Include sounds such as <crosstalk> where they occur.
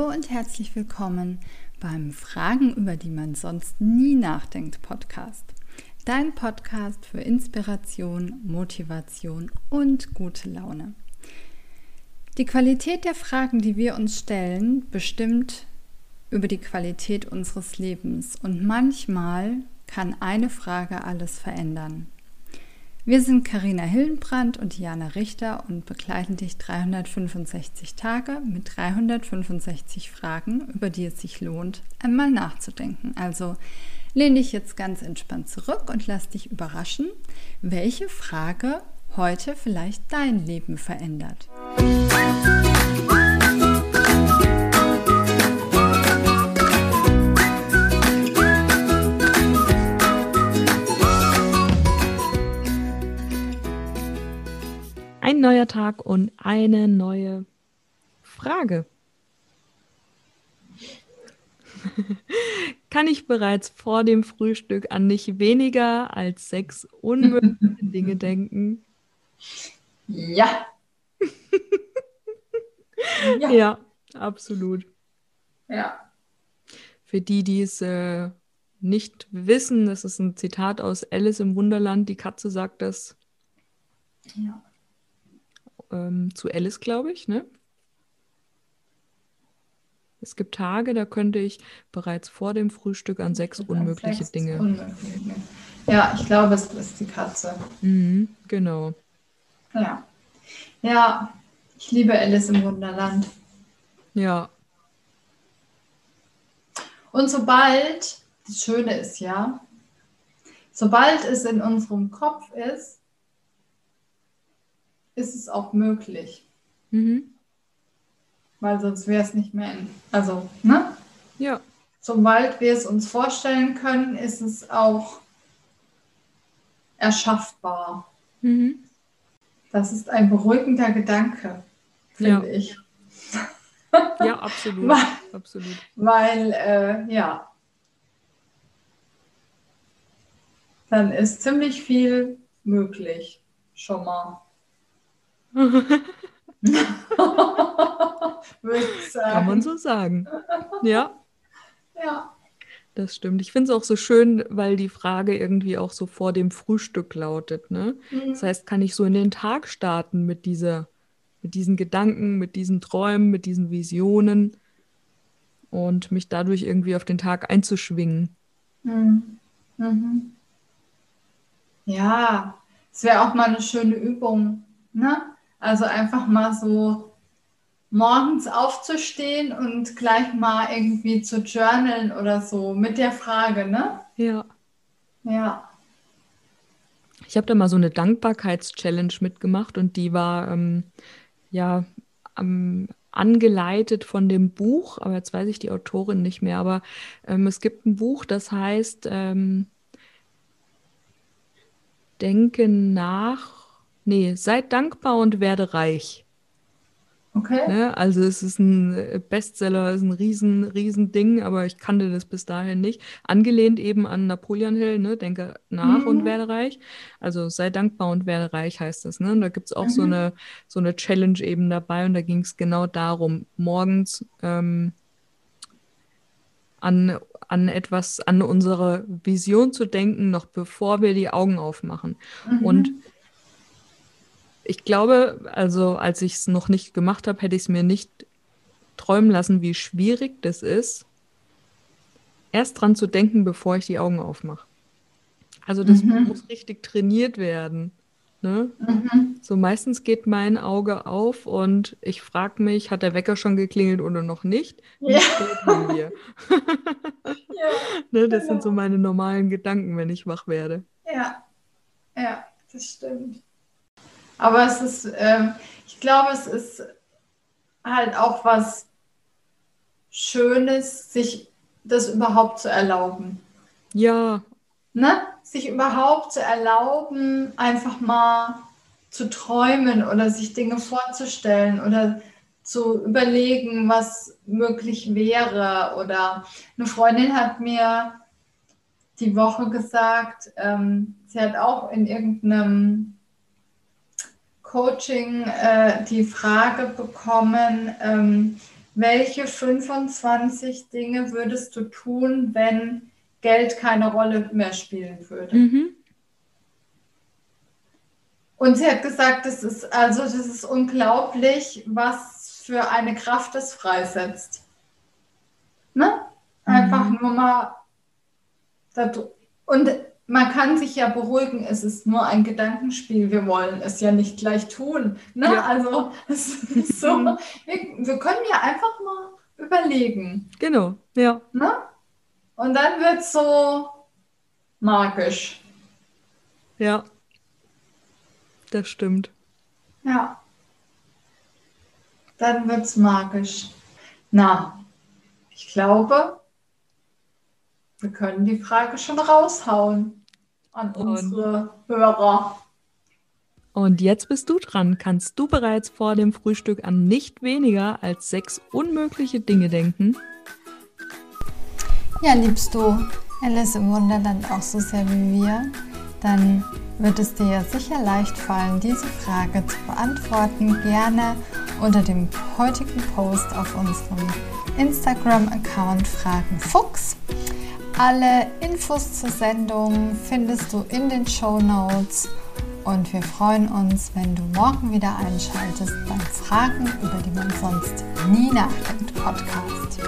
Hallo und herzlich willkommen beim Fragen, über die man sonst nie nachdenkt Podcast. Dein Podcast für Inspiration, Motivation und gute Laune. Die Qualität der Fragen, die wir uns stellen, bestimmt über die Qualität unseres Lebens und manchmal kann eine Frage alles verändern. Wir sind Karina Hillenbrand und Jana Richter und begleiten dich 365 Tage mit 365 Fragen, über die es sich lohnt, einmal nachzudenken. Also lehn dich jetzt ganz entspannt zurück und lass dich überraschen, welche Frage heute vielleicht dein Leben verändert. Musik Ein neuer Tag und eine neue Frage. <laughs> Kann ich bereits vor dem Frühstück an nicht weniger als sechs unmögliche <laughs> Dinge denken? Ja. <laughs> ja. ja. absolut. Ja. Für die, die es äh, nicht wissen, das ist ein Zitat aus Alice im Wunderland. Die Katze sagt das. Ja ähm, zu Alice, glaube ich, ne? Es gibt Tage, da könnte ich bereits vor dem Frühstück an sechs unmögliche Dinge. Unmögliche. Ja, ich glaube, es ist die Katze. Mhm, genau. Ja. Ja, ich liebe Alice im Wunderland. Ja. Und sobald, das Schöne ist ja, sobald es in unserem Kopf ist, ist es auch möglich. Mhm. Weil sonst wäre es nicht mehr in. Also, ne? Ja. Sobald wir es uns vorstellen können, ist es auch erschaffbar. Mhm. Das ist ein beruhigender Gedanke, finde ja. ich. <laughs> Ja, absolut. weil, absolut. weil äh, ja, dann ist ziemlich viel möglich schon mal. <laughs> Kann man so sagen. Ja. Ja. Das stimmt. Ich finde es auch so schön, weil die Frage irgendwie auch so vor dem Frühstück lautet. Ne? Mhm. Das heißt, kann ich so in den Tag starten mit dieser, mit diesen Gedanken, mit diesen Träumen, mit diesen Visionen und mich dadurch irgendwie auf den Tag einzuschwingen. Mhm. Mhm. Ja, es wäre auch mal eine schöne Übung, ne? Also einfach mal so morgens aufzustehen und gleich mal irgendwie zu journalen oder so mit der Frage, ne? Ja. Ja. Ich habe da mal so eine Dankbarkeitschallenge mitgemacht und die war ähm, ja ähm, angeleitet von dem Buch, aber jetzt weiß ich die Autorin nicht mehr, aber ähm, es gibt ein Buch, das heißt ähm, Denke nach Nee, seid dankbar und werde reich. Okay. Ne? Also es ist ein äh, Bestseller, ist ein riesen, riesen Ding, aber ich kannte das bis dahin nicht. Angelehnt eben an Napoleon Hill, ne? denke nach mhm. und werde reich. Also sei dankbar und werde reich heißt das. Ne? Und da gibt es auch mhm. so, eine, so eine Challenge eben dabei und da ging es genau darum, morgens ähm, an, an etwas, an unsere Vision zu denken, noch bevor wir die Augen aufmachen. Mhm. Und ich glaube, also als ich es noch nicht gemacht habe, hätte ich es mir nicht träumen lassen, wie schwierig das ist, erst dran zu denken, bevor ich die Augen aufmache. Also das mhm. muss richtig trainiert werden. Ne? Mhm. So meistens geht mein Auge auf und ich frage mich, hat der Wecker schon geklingelt oder noch nicht? Wie ja. spät wir? <laughs> ja, <laughs> ne, das genau. sind so meine normalen Gedanken, wenn ich wach werde. Ja, ja, das stimmt. Aber es ist, ähm, ich glaube, es ist halt auch was Schönes, sich das überhaupt zu erlauben. Ja. Ne? Sich überhaupt zu erlauben, einfach mal zu träumen oder sich Dinge vorzustellen oder zu überlegen, was möglich wäre. Oder eine Freundin hat mir die Woche gesagt, ähm, sie hat auch in irgendeinem Coaching äh, die Frage bekommen, ähm, welche 25 Dinge würdest du tun, wenn Geld keine Rolle mehr spielen würde? Mhm. Und sie hat gesagt, das ist also das ist unglaublich, was für eine Kraft es freisetzt. Ne? Einfach mhm. nur mal. Und man kann sich ja beruhigen, es ist nur ein Gedankenspiel, wir wollen es ja nicht gleich tun. Ne? Ja. Also so, wir, wir, können ja einfach mal überlegen. Genau, ja. Ne? Und dann wird es so magisch. Ja, das stimmt. Ja. Dann wird es magisch. Na, ich glaube, wir können die Frage schon raushauen an und, unsere Hörer. Und jetzt bist du dran. Kannst du bereits vor dem Frühstück an nicht weniger als sechs unmögliche Dinge denken? Ja, liebst du Alice im Wunderland auch so sehr wie wir? Dann wird es dir ja sicher leicht fallen, diese Frage zu beantworten. Gerne unter dem heutigen Post auf unserem Instagram-Account Fragen Fuchs. Alle Infos zur Sendung findest du in den Show Notes und wir freuen uns, wenn du morgen wieder einschaltest beim Fragen, über die man sonst nie nachdenkt Podcast.